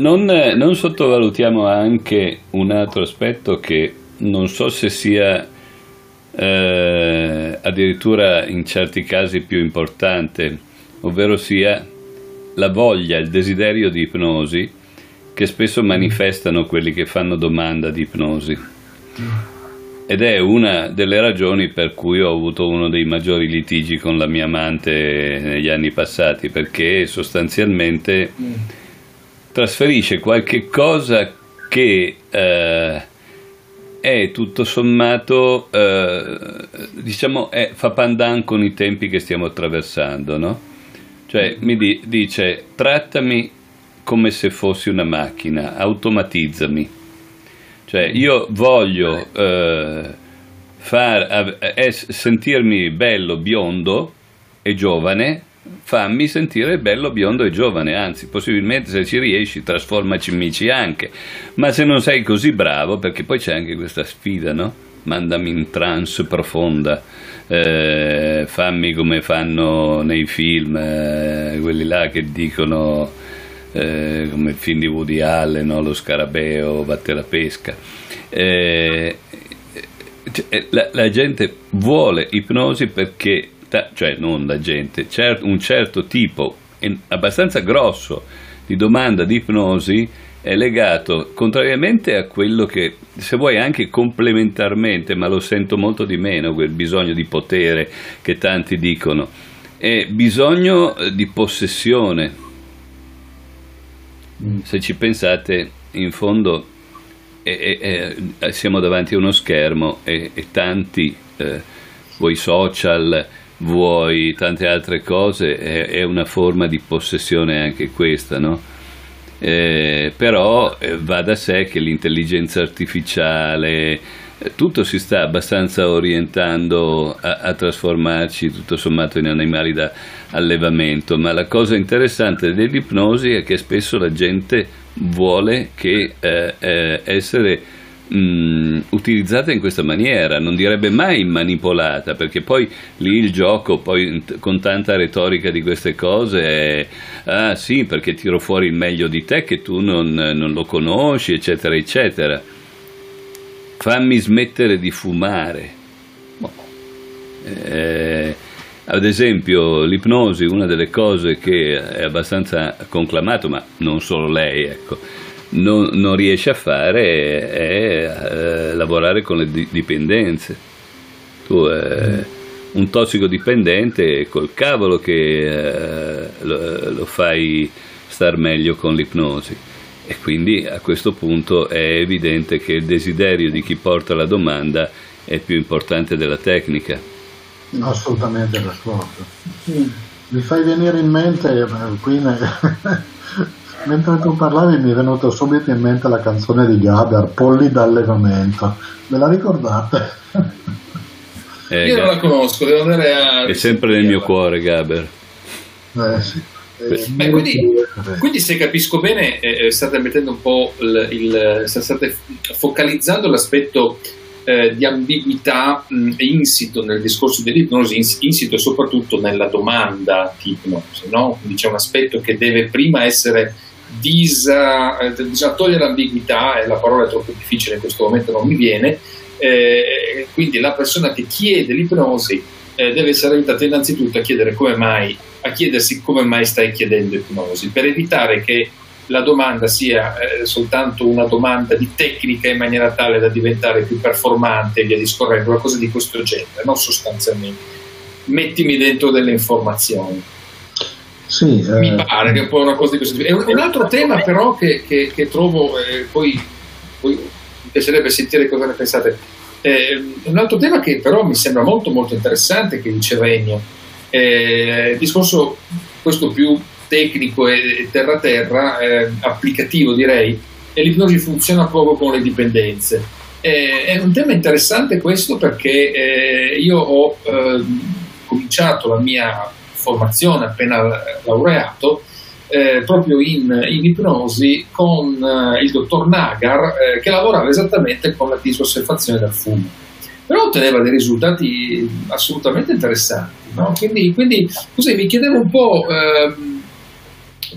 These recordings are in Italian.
non, non sottovalutiamo anche un altro aspetto che non so se sia eh, addirittura in certi casi più importante, ovvero sia la voglia, il desiderio di ipnosi che spesso manifestano quelli che fanno domanda di ipnosi. Ed è una delle ragioni per cui ho avuto uno dei maggiori litigi con la mia amante negli anni passati, perché sostanzialmente trasferisce qualche cosa che eh, è tutto sommato, eh, diciamo, è, fa pandan con i tempi che stiamo attraversando, no? Cioè mi di, dice trattami come se fossi una macchina, automatizzami. Cioè io voglio eh, far, eh, sentirmi bello, biondo e giovane, fammi sentire bello, biondo e giovane, anzi possibilmente se ci riesci trasformaci amici anche, ma se non sei così bravo, perché poi c'è anche questa sfida, no? Mandami in trance profonda, eh, fammi come fanno nei film, eh, quelli là che dicono eh, come il film di Woody Allen, no? lo scarabeo, batte la pesca. Eh, cioè, la, la gente vuole ipnosi perché cioè non la gente, un certo tipo abbastanza grosso di domanda di ipnosi è legato, contrariamente a quello che, se vuoi anche complementarmente, ma lo sento molto di meno, quel bisogno di potere che tanti dicono, è bisogno eh, di possessione. Mm. Se ci pensate, in fondo è, è, è, siamo davanti a uno schermo e, e tanti, eh, voi social, vuoi tante altre cose, è, è una forma di possessione anche questa, no? Eh, però eh, va da sé che l'intelligenza artificiale, eh, tutto si sta abbastanza orientando a, a, trasformarci tutto sommato in animali da allevamento, ma la cosa interessante dell'ipnosi è che spesso la gente vuole che eh, eh, essere mh, mm, utilizzata in questa maniera, non direbbe mai manipolata, perché poi lì il gioco, poi con tanta retorica di queste cose, è ah sì, perché tiro fuori il meglio di te che tu non, non lo conosci, eccetera, eccetera. Fammi smettere di fumare. Eh, ad esempio, l'ipnosi, una delle cose che è abbastanza conclamato, ma non solo lei, ecco, non, non riesce a fare è, eh, lavorare con le dipendenze. Tu, eh, un tossicodipendente col cavolo che eh, lo, lo, fai star meglio con l'ipnosi. E quindi a questo punto è evidente che il desiderio di chi porta la domanda è più importante della tecnica. Assolutamente d'accordo. Mi fai venire in mente, eh, qui Mentre tu parlavi mi è venuta subito in mente la canzone di Gaber, Polli d'allevamento. Ve la ricordate? Eh, Io non la conosco, devo andare a... È sempre nel mio cuore Gaber. Eh sì. Eh, Beh, quindi, quindi, se capisco bene eh, eh, state mettendo un po' il, il state focalizzando l'aspetto eh, di ambiguità mh, insito nel discorso dell'ipnosi, insito soprattutto nella domanda di ipnosi, no? quindi c'è un aspetto che deve prima essere disa, bisogna togliere l'ambiguità, e la parola è troppo difficile in questo momento, non mi viene, eh, quindi la persona che chiede l'ipnosi eh, deve essere aiutata innanzitutto a, chiedere come mai, a chiedersi come mai stai chiedendo ipnosi, per evitare che la domanda sia eh, soltanto una domanda di tecnica in maniera tale da diventare più performante e via discorrendo, una cosa di questo genere, non sostanzialmente. Mettimi dentro delle informazioni. Sì, eh... Mi pare che è un po' una cosa di questo tipo. E un, un altro tema però che, che, che trovo, eh, poi, poi, mi piacerebbe sentire cosa ne pensate, eh, un altro tema che però mi sembra molto molto interessante che diceva Ennio, eh, il discorso questo più tecnico e terra-terra, eh, applicativo direi, e l'ipnosi funziona poco con le dipendenze. Eh, è un tema interessante questo perché eh, io ho cominciato la mia formazione appena laureato eh, proprio in, in, ipnosi con eh, il dottor Nagar eh, che lavorava esattamente con la disosservazione del fumo però otteneva dei risultati assolutamente interessanti no? quindi, quindi così mi chiedevo un po' ehm,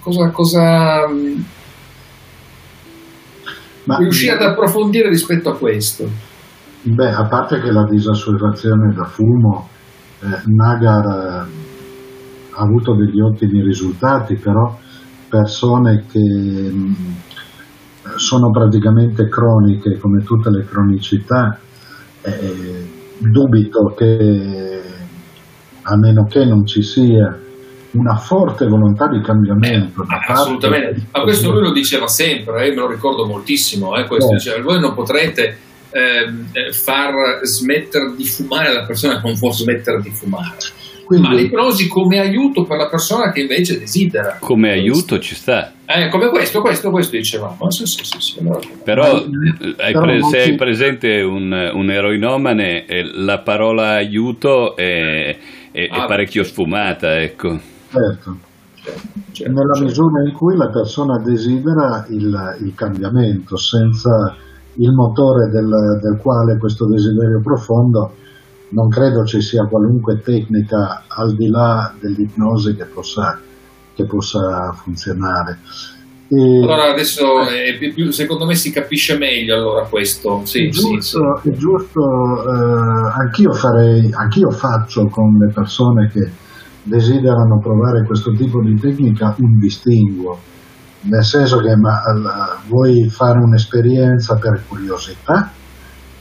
cosa, cosa Ma, riuscire ad approfondire rispetto a questo? Beh, a parte che la disassociazione da fumo, eh, Nagar eh, ha avuto degli ottimi risultati, però persone che mm, sono praticamente croniche come tutte le cronicità, eh, dubito che a meno che non ci sia una forte volontà di cambiamento. Eh, assolutamente, ma questo lui lo diceva sempre, eh, me lo ricordo moltissimo, eh, questo, diceva, voi non potrete ehm, eh, far smettere di fumare la persona che non può smettere di fumare. Quindi, ma l'ipnosi come aiuto per la persona che invece desidera. Come aiuto ci sta. Eh, come questo, questo, questo dicevamo. Sì, sì, sì, allora. Però, hai pre- se hai presente un, un eroinomane, eh, la parola aiuto è, è, ah, è parecchio sfumata, ecco. Certo. certo Nella certo. misura in cui la persona desidera il, il cambiamento, senza il motore del, del quale questo desiderio profondo non credo ci sia qualunque tecnica al di là dell'ipnosi che possa, che possa funzionare. E allora adesso più, secondo me si capisce meglio allora questo. Sì, è giusto, sì, È giusto eh, anch'io, farei, anch'io faccio con le persone che desiderano provare questo tipo di tecnica un distinguo, nel senso che ma, vuoi fare un'esperienza per curiosità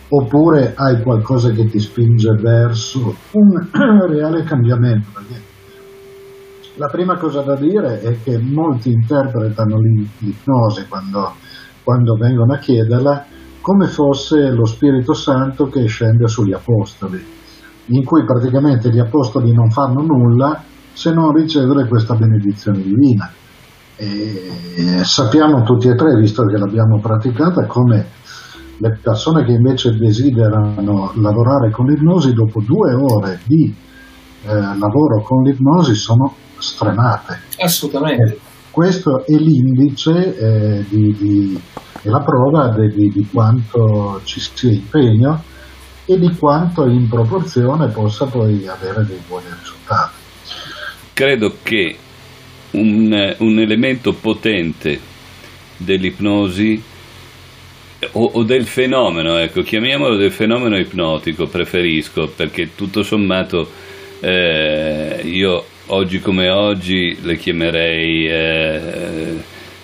oppure hai qualcosa che ti spinge verso un reale cambiamento. Perché la prima cosa da dire è che molti interpretano l'ipnosi quando, quando vengono a chiederla come fosse lo Spirito Santo che scende sugli apostoli, in cui praticamente gli apostoli non fanno nulla se non ricevere questa benedizione divina. E sappiamo tutti e tre, visto che l'abbiamo praticata, come le persone che invece desiderano lavorare con l'ipnosi dopo due ore di eh, lavoro con l'ipnosi sono stremate. Assolutamente. Eh, questo è l'indice eh, di, di, è la prova di, di quanto ci sia impegno e di quanto in proporzione possa poi avere dei buoni risultati. Credo che un, un elemento potente dell'ipnosi o, o, del fenomeno, ecco, chiamiamolo del fenomeno ipnotico, preferisco, perché tutto sommato eh, io oggi come oggi le chiamerei eh,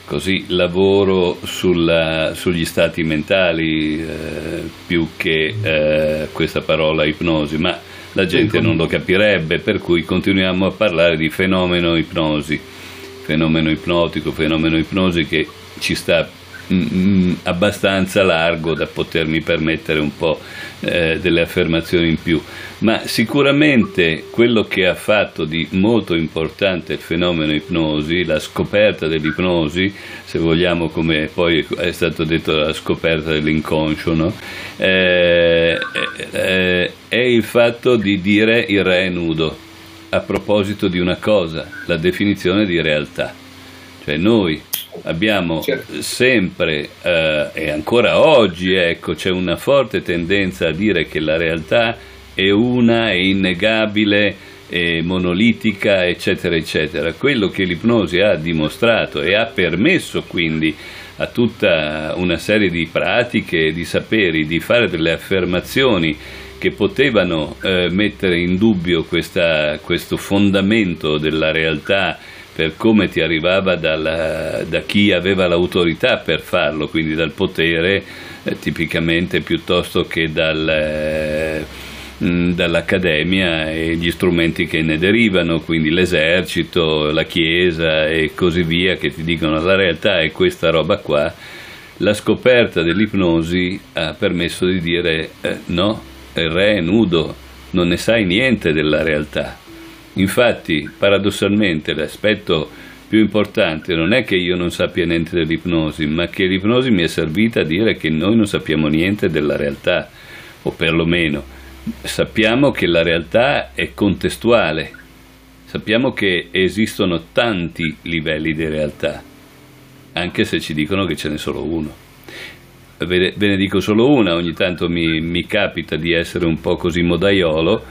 così lavoro sulla, sugli stati mentali eh, più che eh, questa parola ipnosi, ma la gente non lo capirebbe, per cui continuiamo a parlare di fenomeno ipnosi, fenomeno ipnotico, fenomeno ipnosi che ci sta Mm, abbastanza largo da potermi permettere un po' eh, delle affermazioni in più, ma sicuramente quello che ha fatto di molto importante il fenomeno ipnosi, la scoperta dell'ipnosi, se vogliamo come poi è stato detto la scoperta dell'inconscio, no? eh, eh, è il fatto di dire il re è nudo a proposito di una cosa, la definizione di realtà. Cioè noi abbiamo certo. sempre eh, e ancora oggi ecco, c'è una forte tendenza a dire che la realtà è una, è innegabile, è monolitica, eccetera, eccetera. Quello che l'ipnosi ha dimostrato e ha permesso quindi a tutta una serie di pratiche, di saperi, di fare delle affermazioni che potevano eh, mettere in dubbio questa, questo fondamento della realtà per come ti arrivava dalla, da chi aveva l'autorità per farlo, quindi dal potere eh, tipicamente piuttosto che dal, eh, dall'accademia e gli strumenti che ne derivano, quindi l'esercito, la chiesa e così via, che ti dicono la realtà è questa roba qua. La scoperta dell'ipnosi ha permesso di dire eh, no, il re è nudo, non ne sai niente della realtà Infatti, paradossalmente, l'aspetto più importante non è che io non sappia niente dell'ipnosi, ma che l'ipnosi mi è servita a dire che noi non sappiamo niente della realtà, o perlomeno sappiamo che la realtà è contestuale, sappiamo che esistono tanti livelli di realtà, anche se ci dicono che ce n'è solo uno. Ve ne dico solo una, ogni tanto mi, mi capita di essere un po' così modaiolo,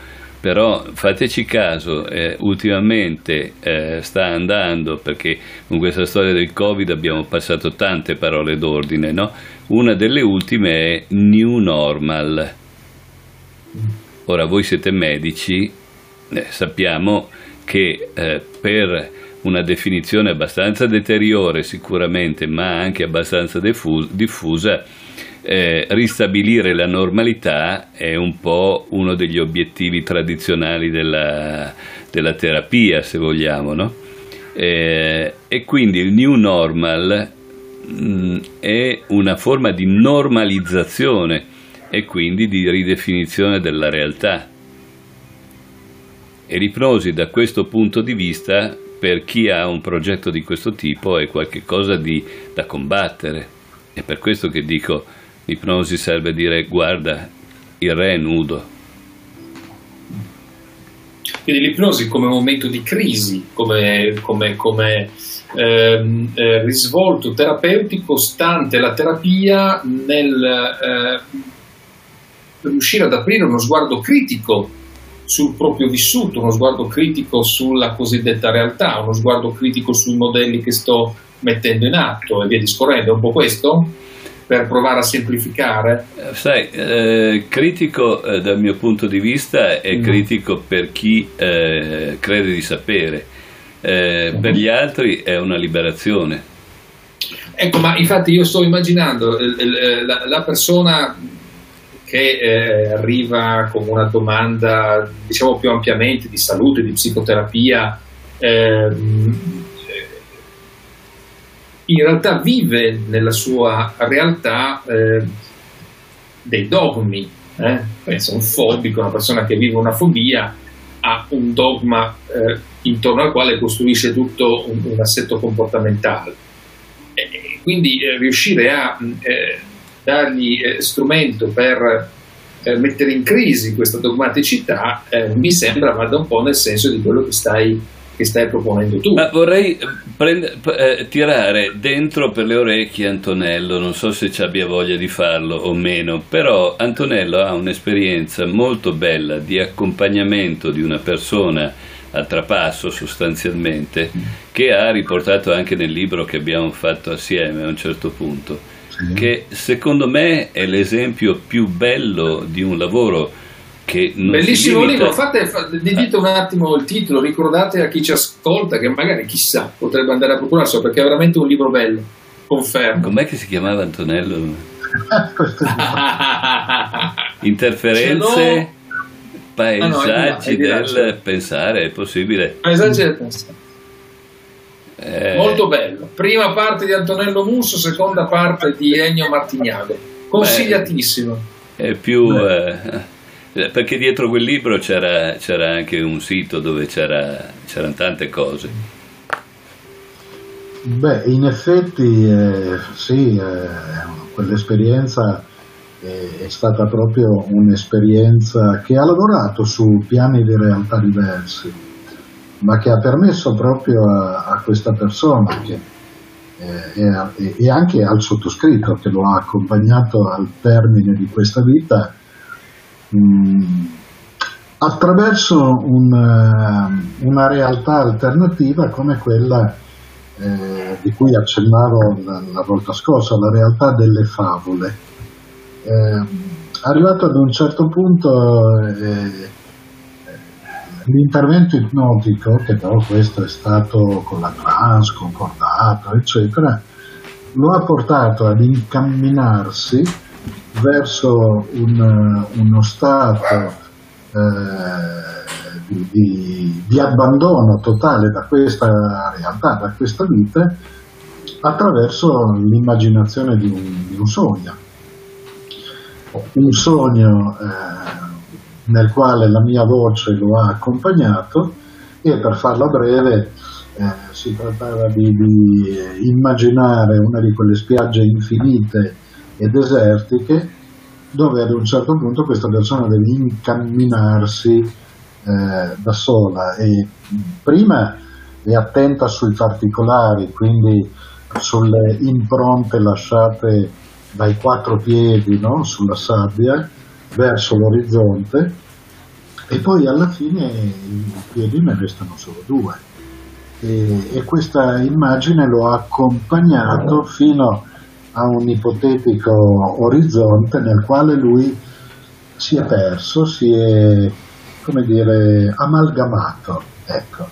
però fateci caso, eh, ultimamente eh, sta andando, perché con questa storia del Covid abbiamo passato tante parole d'ordine, no? Una delle ultime è New Normal. Ora voi siete medici, eh, sappiamo che eh, per una definizione abbastanza deteriore sicuramente, ma anche abbastanza diffusa, eh, ristabilire la normalità è un po' uno degli obiettivi tradizionali della, della terapia, se vogliamo, no? eh, e quindi il new normal mh, mm, è una forma di normalizzazione e quindi di ridefinizione della realtà. E l'ipnosi da questo punto di vista, per chi ha un progetto di questo tipo, è qualcosa di, da combattere. È per questo che dico L'ipnosi serve a dire guarda, il re è nudo. Quindi l'ipnosi come momento di crisi, come, come, come ehm, eh, risvolto terapeutico stante la terapia nel eh, riuscire ad aprire uno sguardo critico sul proprio vissuto, uno sguardo critico sulla cosiddetta realtà, uno sguardo critico sui modelli che sto mettendo in atto e via discorrendo. È un po' questo? Per provare a semplificare? Sai, eh, critico eh, dal mio punto di vista è mm. critico per chi eh, crede di sapere, mm. per gli altri è una liberazione. Ecco, ma infatti io sto immaginando la, la persona che eh, arriva con una domanda, diciamo più ampiamente, di salute, di psicoterapia, eh, in realtà vive nella sua realtà eh, dei dogmi. Eh? Pensa un fobico, una persona che vive una fobia, ha un dogma eh, intorno al quale costruisce tutto un, un assetto comportamentale. E quindi eh, riuscire a eh, dargli eh, strumento per mettere in crisi questa dogmaticità mi sembra vada un po' nel senso di quello che stai che stai proponendo tu. Ma vorrei eh, prend- eh, tirare dentro per le orecchie Antonello, non so se ci abbia voglia di farlo o meno, però Antonello ha un'esperienza molto bella di accompagnamento di una persona a trapasso sostanzialmente, che ha riportato anche nel libro che abbiamo fatto assieme a un certo punto, sì. che secondo me è l'esempio più bello di un lavoro Bellissimo libro, fate, fate, dite un attimo il titolo, ricordate a chi ci ascolta che magari chissà potrebbe andare a procurarselo perché è veramente un libro bello, confermo. Com'è che si chiamava Antonello? Interferenze, no... paesaggi ah, no, del pensare, è possibile? Paesaggi del pensare. Eh... Molto bello. Prima parte di Antonello Musso, seconda parte di Ennio Martignago. Consigliatissimo. Beh, è più... Eh eh, perché dietro quel libro c'era, c'era anche un sito dove c'era, c'erano tante cose. Beh, in effetti eh, sì, eh, quell'esperienza è, è, stata proprio un'esperienza che ha lavorato su piani di realtà diversi, ma che ha permesso proprio a, a questa persona che, eh, e, e anche al sottoscritto che lo ha accompagnato al termine di questa vita Mm, attraverso un, eh, una realtà alternativa come quella eh, di cui accennavo la, la, volta scorsa, la realtà delle favole. Eh, arrivato ad un certo punto eh, l'intervento ipnotico, che però questo è stato con la trans, concordato, eccetera, lo ha portato ad incamminarsi verso un, uno stato eh, di, di, di, abbandono totale da questa realtà, da questa vita, attraverso l'immaginazione di un, di un sogno. Un sogno eh, nel quale la mia voce lo ha accompagnato e per farla breve eh, si trattava di immaginare una di quelle spiagge infinite e desertiche dove ad un certo punto questa persona deve incamminarsi eh, da sola e prima è attenta sui particolari, quindi sulle impronte lasciate dai quattro piedi no? sulla sabbia verso l'orizzonte e poi alla fine i piedi ne restano solo due. E, e questa immagine lo ha accompagnato fino a un ipotetico orizzonte nel quale lui si è perso, si è, come dire, amalgamato. Ecco.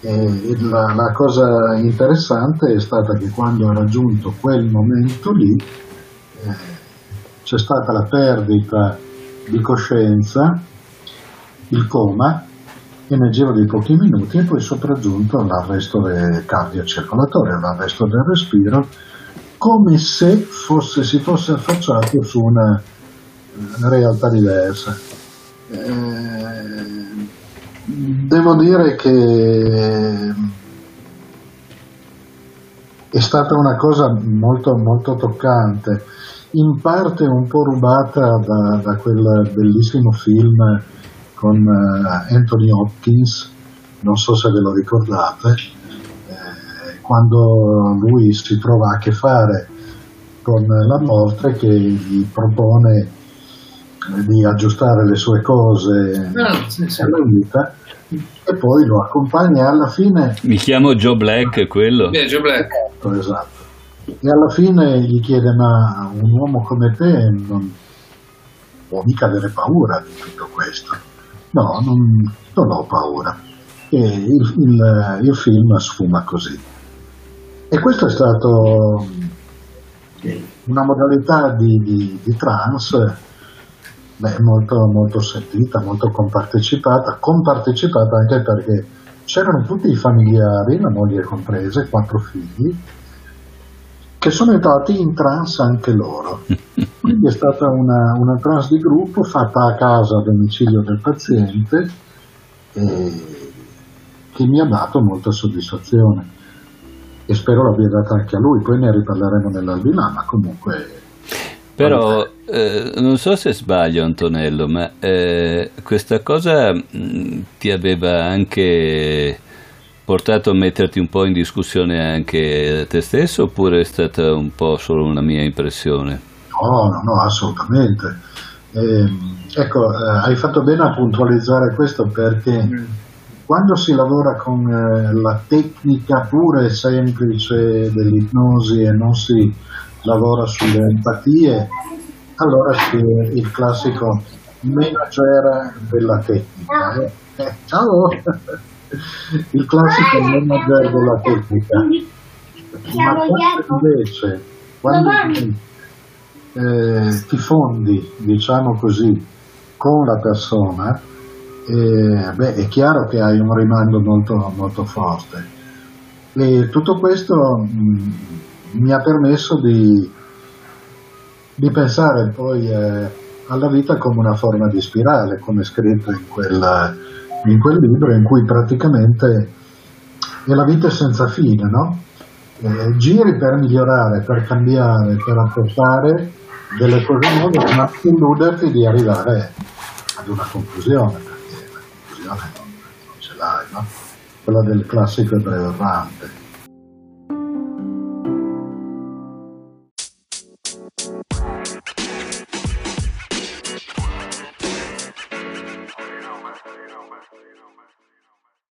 La, la, cosa interessante è stata che quando ha raggiunto quel momento lì eh, c'è stata la perdita di coscienza, il coma e nel giro di pochi minuti è poi sopraggiunto l'arresto cardiocircolatorio, l'arresto del respiro, come se fosse, si fosse affacciato su una realtà diversa. Eh, devo dire che è stata una cosa molto, molto toccante, in parte un po' rubata da, da quel bellissimo film con uh, Anthony Hopkins, non so se ve lo ricordate, eh, quando lui si trova a che fare con la morte che gli propone di aggiustare le sue cose ah, sì, sì. alla vita e poi lo accompagna. Alla fine mi chiamo Joe Black quello? Yeah, Joe Black. Esatto, esatto. E alla fine gli chiede ma un uomo come te non può mica avere paura di tutto questo? No non, non ho paura. E il, il, il film sfuma così e questo è stato una modalità di, di, di trance beh, molto, molto sentita, molto compartecipata, compartecipata anche perché c'erano tutti i familiari, la moglie comprese, quattro figli, che sono entrati in trance anche loro. Quindi è stata una, una trance di gruppo fatta a casa a domicilio del paziente e che mi ha dato molta soddisfazione e spero l'abbia data anche a lui, poi ne riparleremo nell'aldilà, ma comunque però eh, non so se sbaglio Antonello, ma eh, questa cosa mh, mm, ti aveva anche portato a metterti un po' in discussione anche te stesso oppure è stata un po' solo una mia impressione? No, no, no assolutamente. Eh, ecco, eh, hai fatto bene a puntualizzare questo perché mm. Quando si lavora con eh, la tecnica pura e semplice dell'ipnosi e non si lavora sulle empatie, allora c'è il classico manager della tecnica. Eh? Eh, ciao! il classico manager della tecnica. Ma quando invece, quando eh, ti fondi, diciamo così, con la persona, eh, beh, è chiaro che hai un rimando molto, molto forte. E tutto questo mh, mi ha permesso di, di pensare poi eh, alla vita come una forma di spirale, come scritto in quel, in quel libro, in cui praticamente è la vita senza fine, no? Eh, giri per migliorare, per cambiare, per apportare delle cose nuove, ma illuderti di arrivare ad una conclusione, non, non ce l'hai, no? Quella del classico ebreo errante.